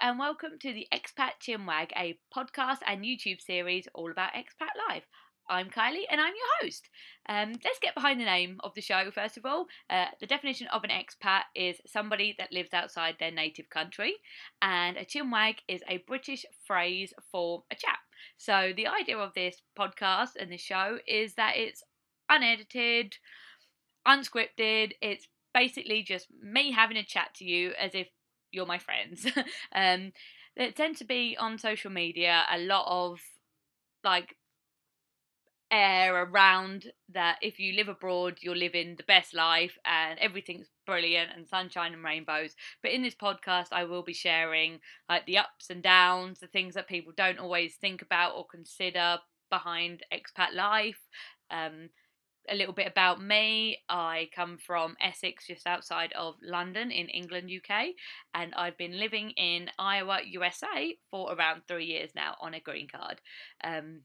and welcome to the Expat Chinwag, a podcast and YouTube series all about expat life. I'm Kylie and I'm your host. Um, let's get behind the name of the show first of all. Uh, the definition of an expat is somebody that lives outside their native country, and a chinwag is a British phrase for a chap. So, the idea of this podcast and this show is that it's unedited, unscripted, it's basically just me having a chat to you as if you're my friends. um, there tend to be on social media a lot of like air around that if you live abroad you're living the best life and everything's brilliant and sunshine and rainbows but in this podcast i will be sharing like the ups and downs the things that people don't always think about or consider behind expat life um, a little bit about me. I come from Essex, just outside of London in England, UK, and I've been living in Iowa, USA for around three years now on a green card. Um,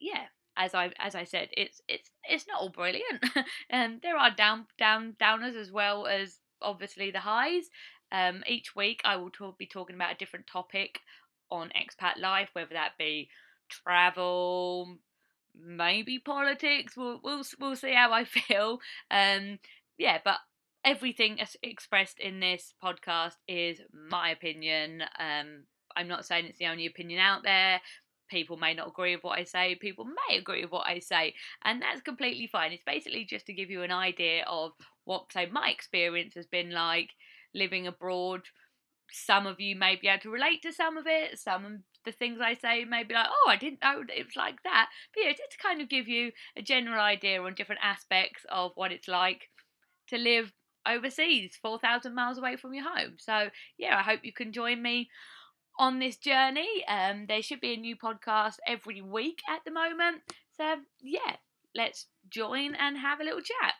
yeah, as I as I said, it's it's it's not all brilliant. um, there are down down downers as well as obviously the highs. Um, each week I will talk, be talking about a different topic on expat life, whether that be travel, maybe politics. We'll we'll we'll see how I feel. Um, yeah, but everything expressed in this podcast is my opinion. Um, I'm not saying it's the only opinion out there. People may not agree with what I say. People may agree with what I say, and that's completely fine. It's basically just to give you an idea of what, say, my experience has been like living abroad. Some of you may be able to relate to some of it. Some of the things I say may be like, oh, I didn't know it was like that. But yeah, just to kind of give you a general idea on different aspects of what it's like to live overseas, 4,000 miles away from your home. So yeah, I hope you can join me on this journey. Um, there should be a new podcast every week at the moment. So yeah, let's join and have a little chat.